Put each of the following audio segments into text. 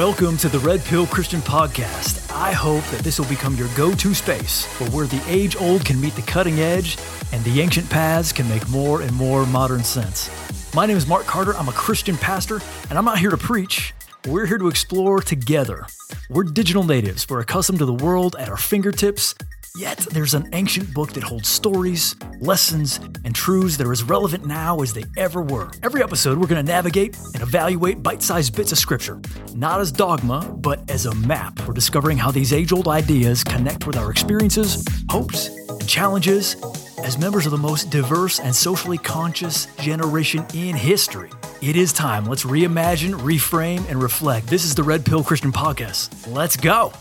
Welcome to the Red Pill Christian Podcast. I hope that this will become your go to space for where the age old can meet the cutting edge and the ancient paths can make more and more modern sense. My name is Mark Carter. I'm a Christian pastor, and I'm not here to preach. We're here to explore together. We're digital natives. We're accustomed to the world at our fingertips, Yet, there's an ancient book that holds stories, lessons, and truths that are as relevant now as they ever were. Every episode, we're going to navigate and evaluate bite sized bits of scripture, not as dogma, but as a map. We're discovering how these age old ideas connect with our experiences, hopes, and challenges as members of the most diverse and socially conscious generation in history. It is time. Let's reimagine, reframe, and reflect. This is the Red Pill Christian Podcast. Let's go.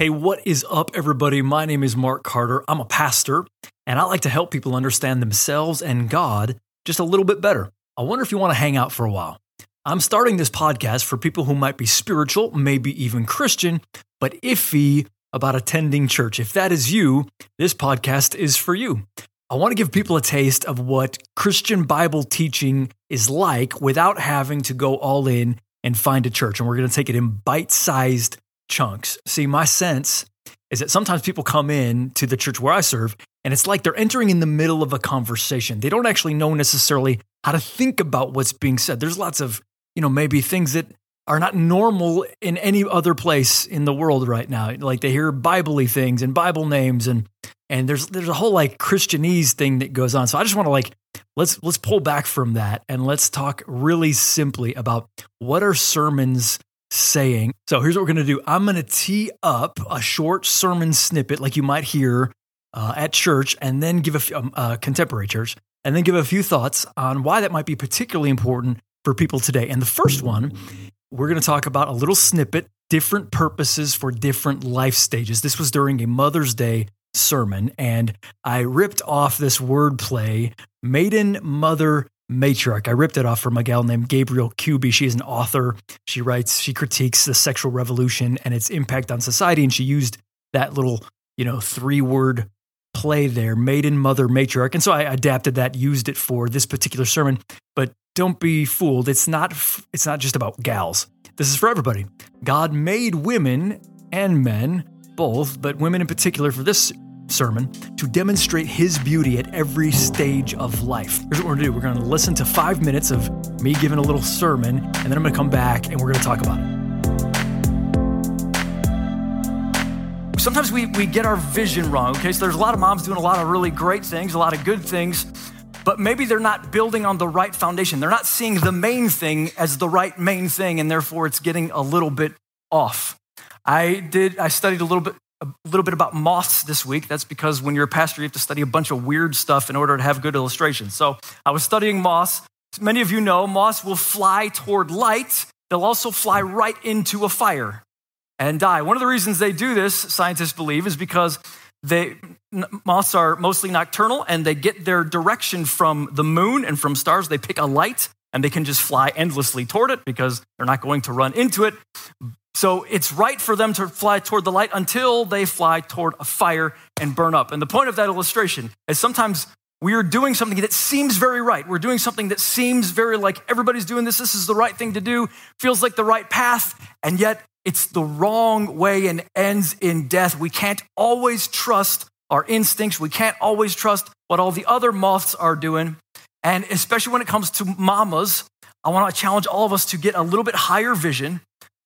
Hey, what is up, everybody? My name is Mark Carter. I'm a pastor, and I like to help people understand themselves and God just a little bit better. I wonder if you want to hang out for a while. I'm starting this podcast for people who might be spiritual, maybe even Christian, but iffy about attending church. If that is you, this podcast is for you. I want to give people a taste of what Christian Bible teaching is like without having to go all in and find a church. And we're going to take it in bite sized chunks. See, my sense is that sometimes people come in to the church where I serve and it's like they're entering in the middle of a conversation. They don't actually know necessarily how to think about what's being said. There's lots of, you know, maybe things that are not normal in any other place in the world right now. Like they hear Bible things and Bible names and and there's there's a whole like Christianese thing that goes on. So I just want to like let's let's pull back from that and let's talk really simply about what are sermons saying. So here's what we're going to do I'm going to tee up a short sermon snippet like you might hear uh, at church, and then give a few, um, uh, contemporary church, and then give a few thoughts on why that might be particularly important for people today. And the first one, we're going to talk about a little snippet, different purposes for different life stages. This was during a Mother's Day sermon, and I ripped off this wordplay, maiden, mother, matriarch. I ripped it off from a gal named Gabriele Kuby. She's an author. She writes, she critiques the sexual revolution and its impact on society. And she used that little, you know, three word play there, maiden, mother, matriarch. And so I adapted that, used it for this particular sermon. But don't be fooled. It's not, it's not just about gals. This is for everybody. God made women and men both, but women in particular for this sermon to demonstrate his beauty at every stage of life. Here's what we're gonna do we're gonna listen to five minutes of me giving a little sermon, and then I'm gonna come back and we're gonna talk about it. Sometimes we, we get our vision wrong, okay? So there's a lot of moms doing a lot of really great things, a lot of good things, but maybe they're not building on the right foundation. They're not seeing the main thing as the right main thing, and therefore it's getting a little bit off. I did, I studied a little bit a little bit about moths this week. That's because when you're a pastor, you have to study a bunch of weird stuff in order to have good illustrations. So I was studying moths. Many of you know moths will fly toward light. They'll also fly right into a fire and die. One of the reasons they do this, scientists believe, is because they, moths are mostly nocturnal and they get their direction from the moon and from stars. They pick a light and they can just fly endlessly toward it because they're not going to run into it. So it's right for them to fly toward the light until they fly toward a fire and burn up. And the point of that illustration is sometimes we are doing something that seems very right. We're doing something that seems very like everybody's doing this. This is the right thing to do, feels like the right path, and yet it's the wrong way and ends in death. We can't always trust our instincts. We can't always trust what all the other moths are doing. And especially when it comes to mamas, I want to challenge all of us to get a little bit higher vision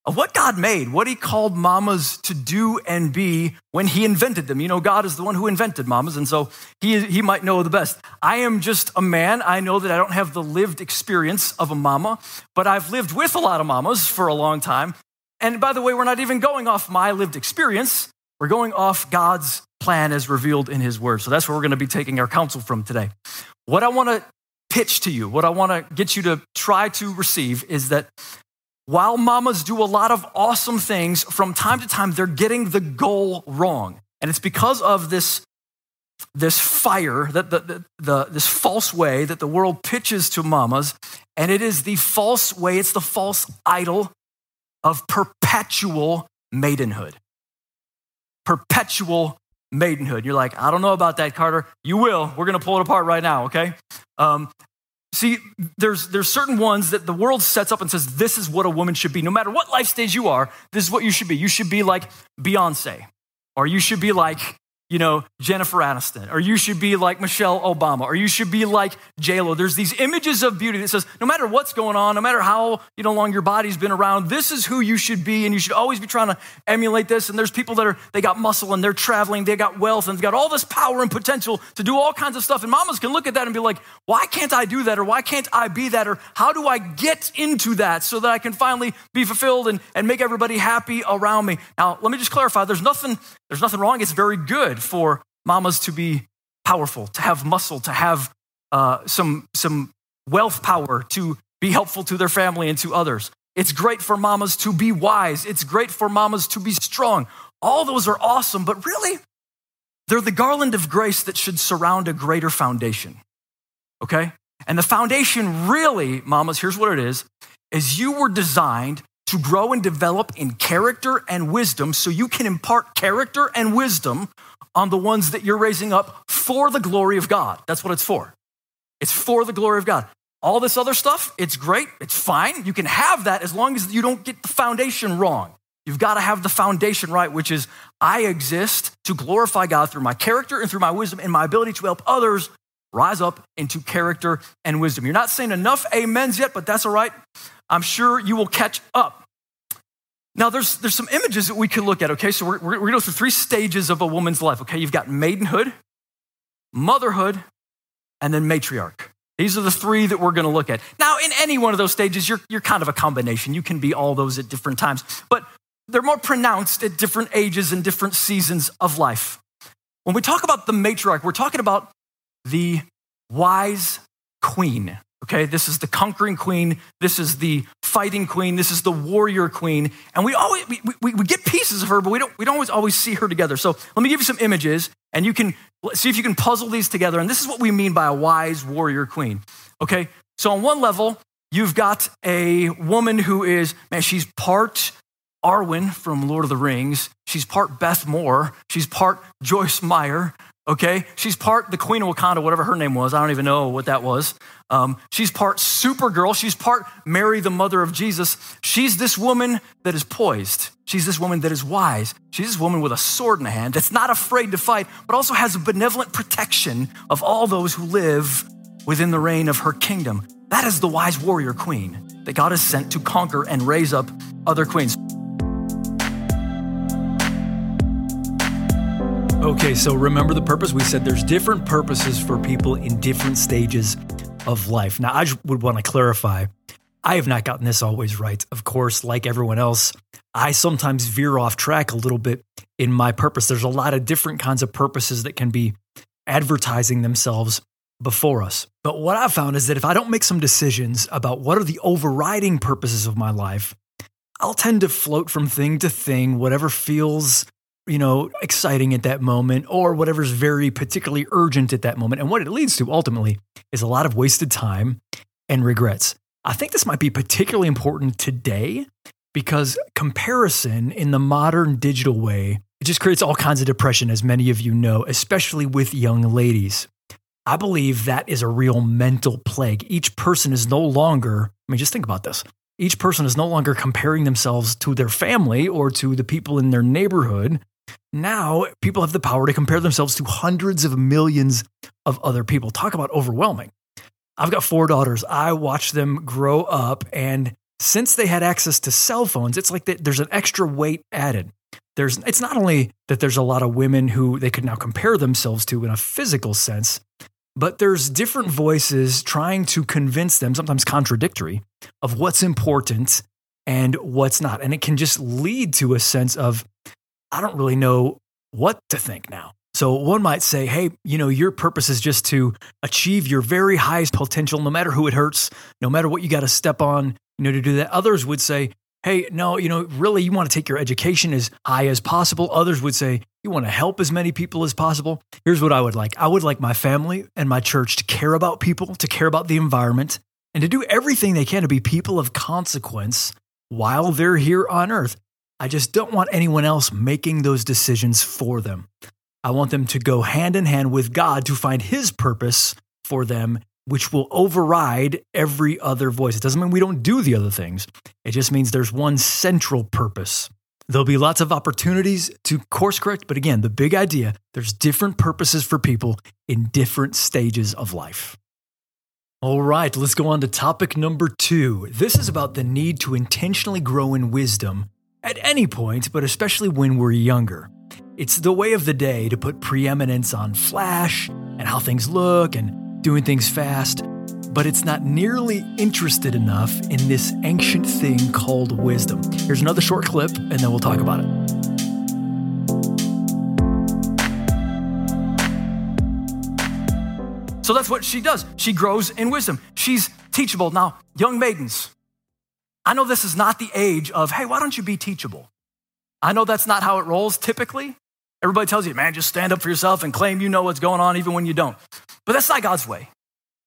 of what God made, what He called mamas to do and be when He invented them. You know, God is the one who invented mamas, and so He, he might know the best. I am just a man. I know that I don't have the lived experience of a mama, but I've lived with a lot of mamas for a long time. And by the way, we're not even going off my lived experience, we're going off God's plan as revealed in His Word. So that's where we're going to be taking our counsel from today. What I want to pitch to you, what I want to get you to try to receive is that while mamas do a lot of awesome things, from time to time, they're getting the goal wrong. And it's because of this, this fire, that the, the, the, this false way that the world pitches to mamas. And it is the false way, it's the false idol of perpetual maidenhood. Perpetual maidenhood. You're like, I don't know about that, Carter. You will. We're going to pull it apart right now, okay? Um, See, there's, there's certain ones that the world sets up and says, this is what a woman should be. No matter what life stage you are, this is what you should be. You should be like Beyonce, or you should be like you know, Jennifer Aniston, or you should be like Michelle Obama, or you should be like JLo. There's these images of beauty that says, no matter what's going on, no matter how you know long your body's been around, this is who you should be, and you should always be trying to emulate this. And there's people that are they got muscle and they're traveling, they got wealth, and they've got all this power and potential to do all kinds of stuff. And mamas can look at that and be like, why can't I do that? Or why can't I be that? Or how do I get into that so that I can finally be fulfilled and, and make everybody happy around me? Now, let me just clarify, there's nothing, there's nothing wrong. It's very good for mamas to be powerful, to have muscle, to have uh, some, some wealth power, to be helpful to their family and to others. It's great for mamas to be wise. It's great for mamas to be strong. All those are awesome, but really, they're the garland of grace that should surround a greater foundation. Okay? And the foundation, really, mamas, here's what it is, is you were designed to grow and develop in character and wisdom so you can impart character and wisdom on the ones that you're raising up for the glory of God. That's what it's for. It's for the glory of God. All this other stuff, it's great, it's fine. You can have that as long as you don't get the foundation wrong. You've got to have the foundation right, which is I exist to glorify God through my character and through my wisdom and my ability to help others rise up into character and wisdom. You're not saying enough amens yet, but that's all right. I'm sure you will catch up. Now, there's, there's some images that we could look at, okay? So we're, we're, going to go through three stages of a woman's life, okay? You've got maidenhood, motherhood, and then matriarch. These are the three that we're going to look at. Now, in any one of those stages, you're, you're kind of a combination. You can be all those at different times, but they're more pronounced at different ages and different seasons of life. When we talk about the matriarch, we're talking about the wise queen. Okay, this is the conquering queen. This is the fighting queen. This is the warrior queen. And we always we, we, we, get pieces of her, but we don't we don't always always see her together. So let me give you some images, and you can see if you can puzzle these together. And this is what we mean by a wise warrior queen. Okay, so on one level, you've got a woman who is man, she's part Arwen from Lord of the Rings. She's part Beth Moore. She's part Joyce Meyer okay? She's part the Queen of Wakanda, whatever her name was. I don't even know what that was. Um, she's part Supergirl. She's part Mary, the mother of Jesus. She's this woman that is poised. She's this woman that is wise. She's this woman with a sword in the hand that's not afraid to fight, but also has a benevolent protection of all those who live within the reign of her kingdom. That is the wise warrior queen that God has sent to conquer and raise up other queens. Okay, so remember the purpose? We said there's different purposes for people in different stages of life. Now, I would want to clarify I have not gotten this always right. Of course, like everyone else, I sometimes veer off track a little bit in my purpose. There's a lot of different kinds of purposes that can be advertising themselves before us. But what I've found is that if I don't make some decisions about what are the overriding purposes of my life, I'll tend to float from thing to thing, whatever feels you know, exciting at that moment or whatever's very particularly urgent at that moment. And what it leads to ultimately is a lot of wasted time and regrets. I think this might be particularly important today because comparison in the modern digital way it just creates all kinds of depression as many of you know, especially with young ladies. I believe that is a real mental plague. Each person is no longer, I mean just think about this each person is no longer comparing themselves to their family or to the people in their neighborhood now people have the power to compare themselves to hundreds of millions of other people. Talk about overwhelming. I've got four daughters. I watch them grow up, and since they had access to cell phones, it's like there's an extra weight added. There's, it's not only that there's a lot of women who they could now compare themselves to in a physical sense, but there's different voices trying to convince them, sometimes contradictory, of what's important and what's not. And it can just lead to a sense of I don't really know what to think now. So one might say, hey, you know, your purpose is just to achieve your very highest potential, no matter who it hurts, no matter what you got to step on, you know, to do that. Others would say, hey, no, you know, really, you want to take your education as high as possible. Others would say, you want to help as many people as possible. Here's what I would like I would like my family and my church to care about people, to care about the environment, and to do everything they can to be people of consequence while they're here on earth. I just don't want anyone else making those decisions for them. I want them to go hand in hand with God to find His purpose for them which will override every other voice. It doesn't mean we don't do the other things, it just means there's one central purpose. There'll be lots of opportunities to course correct, but again, the big idea there's different purposes for people in different stages of life. All right, let's go on to topic number two. This is about the need to intentionally grow in wisdom at any point, but especially when we're younger. It's the way of the day to put preeminence on flash and how things look and doing things fast, but it's not nearly interested enough in this ancient thing called wisdom. Here's another short clip, and then we'll talk about it. So that's what she does. She grows in wisdom. She's teachable. Now, young maidens, I know this is not the age of, hey, why don't you be teachable? I know that's not how it rolls typically. Everybody tells you, man, just stand up for yourself and claim you know what's going on even when you don't. But that's not God's way.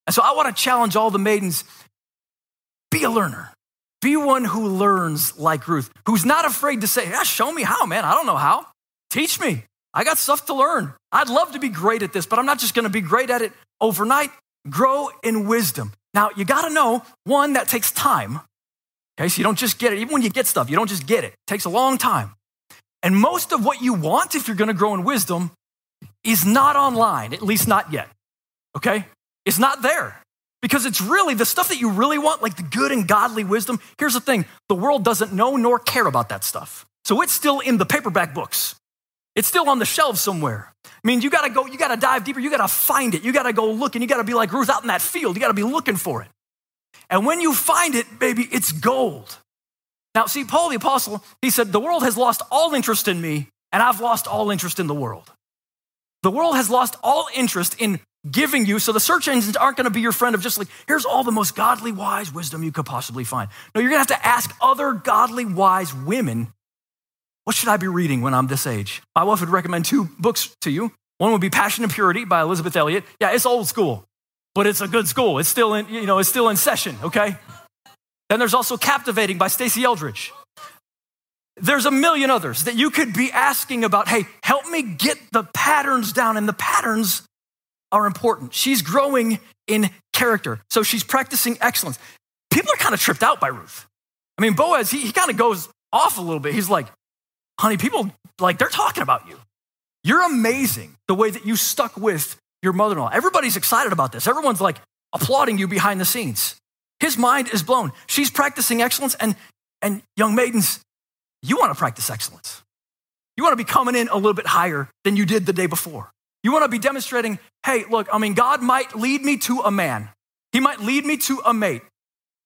And so I want to challenge all the maidens be a learner. Be one who learns like Ruth, who's not afraid to say, yeah, show me how, man. I don't know how. Teach me. I got stuff to learn. I'd love to be great at this, but I'm not just going to be great at it overnight. Grow in wisdom. Now, you got to know one, that takes time. Okay, so you don't just get it. Even when you get stuff, you don't just get it. It takes a long time. And most of what you want, if you're going to grow in wisdom, is not online, at least not yet. Okay? It's not there. Because it's really the stuff that you really want, like the good and godly wisdom. Here's the thing the world doesn't know nor care about that stuff. So it's still in the paperback books. It's still on the shelves somewhere. I mean, you gotta go, you gotta dive deeper, you gotta find it, you gotta go look, and you gotta be like Ruth out in that field, you gotta be looking for it. And when you find it, baby, it's gold. Now, see, Paul the Apostle, he said, The world has lost all interest in me, and I've lost all interest in the world. The world has lost all interest in giving you, so the search engines aren't gonna be your friend of just like, here's all the most godly, wise wisdom you could possibly find. No, you're gonna have to ask other godly, wise women what should I be reading when I'm this age? My wife would recommend two books to you. One would be Passion and Purity by Elisabeth Elliot. Yeah, it's old school, but it's a good school. It's still in, you know, it's still in session, okay? Then there's also Captivating by Stasi Eldredge. There's a million others that you could be asking about, hey, help me get the patterns down, and the patterns are important. She's growing in character, so she's practicing excellence. People are kind of tripped out by Ruth. I mean, Boaz, he, he kind of goes off a little bit. He's like, honey, people like they're talking about you. You're amazing the way that you stuck with your mother in law. Everybody's excited about this. Everyone's like applauding you behind the scenes. His mind is blown. She's practicing excellence, and, and young maidens, you want to practice excellence. You want to be coming in a little bit higher than you did the day before. You want to be demonstrating, hey, look, I mean, God might lead me to a man, He might lead me to a mate.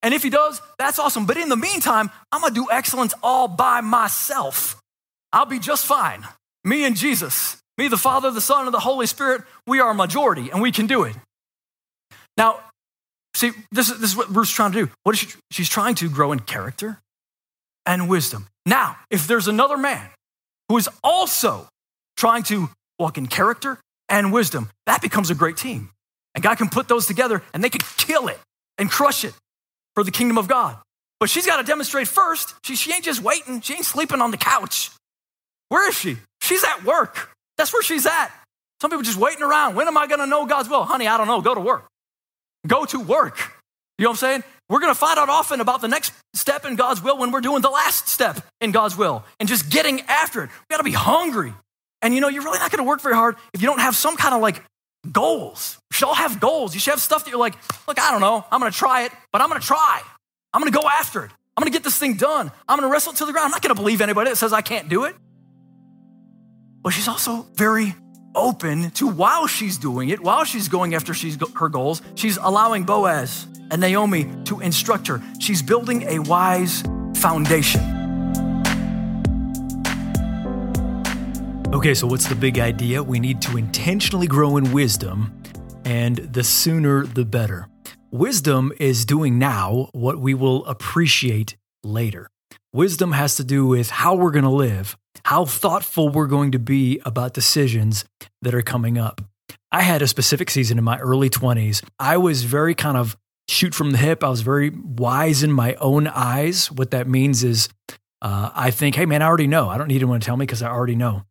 And if He does, that's awesome. But in the meantime, I'm going to do excellence all by myself. I'll be just fine. Me and Jesus, me, the Father, the Son, and the Holy Spirit, we are a majority and we can do it. Now, see, this is, this is what Ruth's trying to do. What is she? She's trying to grow in character and wisdom. Now, if there's another man who is also trying to walk in character and wisdom, that becomes a great team. And God can put those together and they can kill it and crush it for the kingdom of God. But she's got to demonstrate first. She, she ain't just waiting, she ain't sleeping on the couch. Where is she? She's at work. That's where she's at. Some people just waiting around. When am I going to know God's will? Honey, I don't know. Go to work. Go to work. You know what I'm saying? We're going to find out often about the next step in God's will when we're doing the last step in God's will and just getting after it. We got to be hungry. And you know, you're really not going to work very hard if you don't have some kind of like goals. You should all have goals. You should have stuff that you're like, look, I don't know. I'm going to try it, but I'm going to try. I'm going to go after it. I'm going to get this thing done. I'm going to wrestle it to the ground. I'm not going to believe anybody that says I can't do it but she's also very open to while she's doing it, while she's going after she's her goals, she's allowing Boaz and Naomi to instruct her. She's building a wise foundation. Okay, so what's the big idea? We need to intentionally grow in wisdom, and the sooner the better. Wisdom is doing now what we will appreciate later. Wisdom has to do with how we're going to live, how thoughtful we're going to be about decisions that are coming up. I had a specific season in my early 20s. I was very kind of shoot from the hip. I was very wise in my own eyes. What that means is uh, I think, hey, man, I already know. I don't need anyone to tell me because I already know.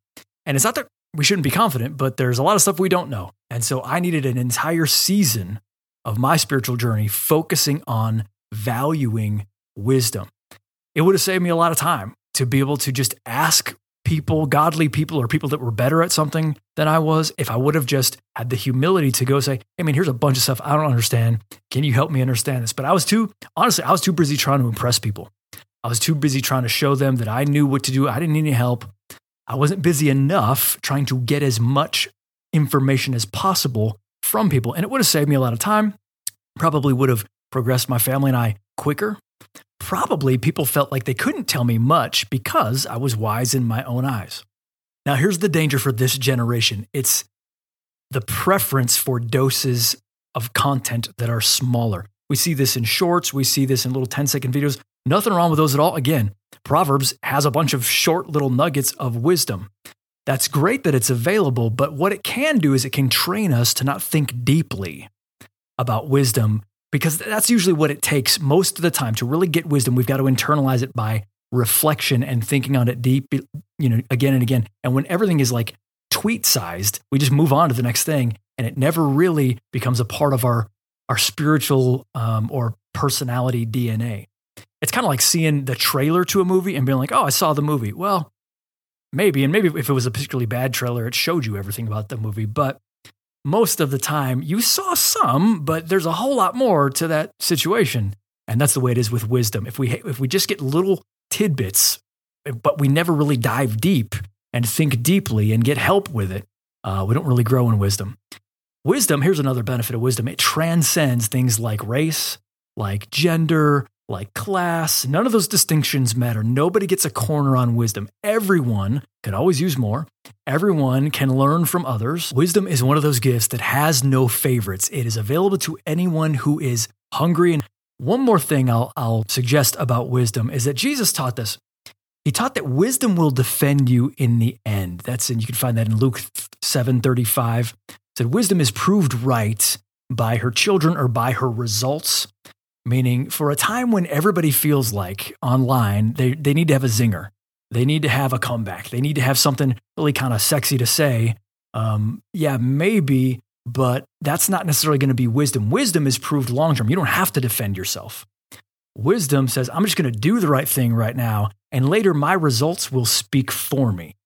And it's not that we shouldn't be confident, but there's a lot of stuff we don't know. And so I needed an entire season of my spiritual journey focusing on valuing wisdom. It would have saved me a lot of time to be able to just ask people, godly people, or people that were better at something than I was, if I would have just had the humility to go say, hey, I mean, here's a bunch of stuff I don't understand. Can you help me understand this? But I was too, honestly, I was too busy trying to impress people. I was too busy trying to show them that I knew what to do. I didn't need any help. I wasn't busy enough trying to get as much information as possible from people. And it would have saved me a lot of time, probably would have progressed my family and I quicker probably people felt like they couldn't tell me much because I was wise in my own eyes. Now, here's the danger for this generation it's the preference for doses of content that are smaller. We see this in shorts, we see this in little 10 second videos. Nothing wrong with those at all. Again, Proverbs has a bunch of short little nuggets of wisdom. That's great that it's available, but what it can do is it can train us to not think deeply about wisdom because that's usually what it takes most of the time to really get wisdom. We've got to internalize it by reflection and thinking on it deep, you know, again and again. And when everything is like tweet sized, we just move on to the next thing, and it never really becomes a part of our our spiritual um, or personality DNA. It's kind of like seeing the trailer to a movie and being like, "Oh, I saw the movie." Well, maybe, and maybe if it was a particularly bad trailer, it showed you everything about the movie, but most of the time you saw some, but there's a whole lot more to that situation. And that's the way it is with wisdom. If we if we just get little tidbits, but we never really dive deep and think deeply and get help with it, uh, we don't really grow in wisdom. Wisdom, here's another benefit of wisdom. It transcends things like race, like gender, like class. None of those distinctions matter. Nobody gets a corner on wisdom. Everyone could always use more. Everyone can learn from others. Wisdom is one of those gifts that has no favorites. It is available to anyone who is hungry. And one more thing I'll, I'll suggest about wisdom is that Jesus taught this. He taught that wisdom will defend you in the end. That's in, you can find that in Luke 7:35. Said, Wisdom is proved right by her children or by her results meaning for a time when everybody feels like online, they, they need to have a zinger. They need to have a comeback. They need to have something really kind of sexy to say. Um, yeah, maybe, but that's not necessarily going to be wisdom. Wisdom is proved long term. You don't have to defend yourself. Wisdom says, I'm just going to do the right thing right now, and later my results will speak for me.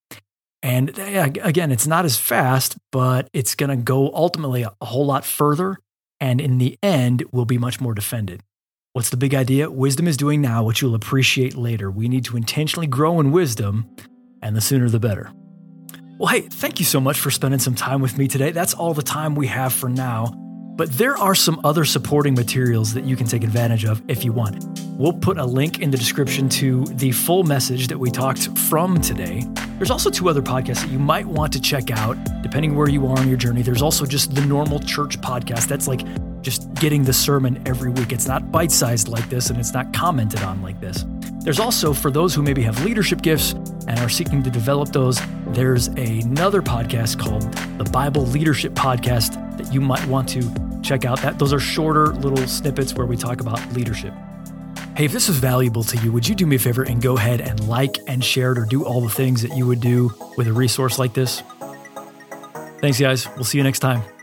And again, it's not as fast, but it's going to go ultimately a whole lot further and in the end will be much more defended. What's the big idea? Wisdom is doing now what you'll appreciate later. We need to intentionally grow in wisdom, and the sooner the better. Well, hey, thank you so much for spending some time with me today. That's all the time we have for now. But there are some other supporting materials that you can take advantage of if you want. We'll put a link in the description to the full message that we talked from today. There's also two other podcasts that you might want to check out, depending where you are on your journey. There's also just the normal church podcast. That's like just getting the sermon every week. It's not bite sized like this and it's not commented on like this. There's also, for those who maybe have leadership gifts and are seeking to develop those, there's another podcast called the Bible Leadership Podcast that you might want to check out. That those are shorter little snippets where we talk about leadership. Hey, if this is valuable to you, would you do me a favor and go ahead and like and share it or do all the things that you would do with a resource like this? Thanks, guys. We'll see you next time.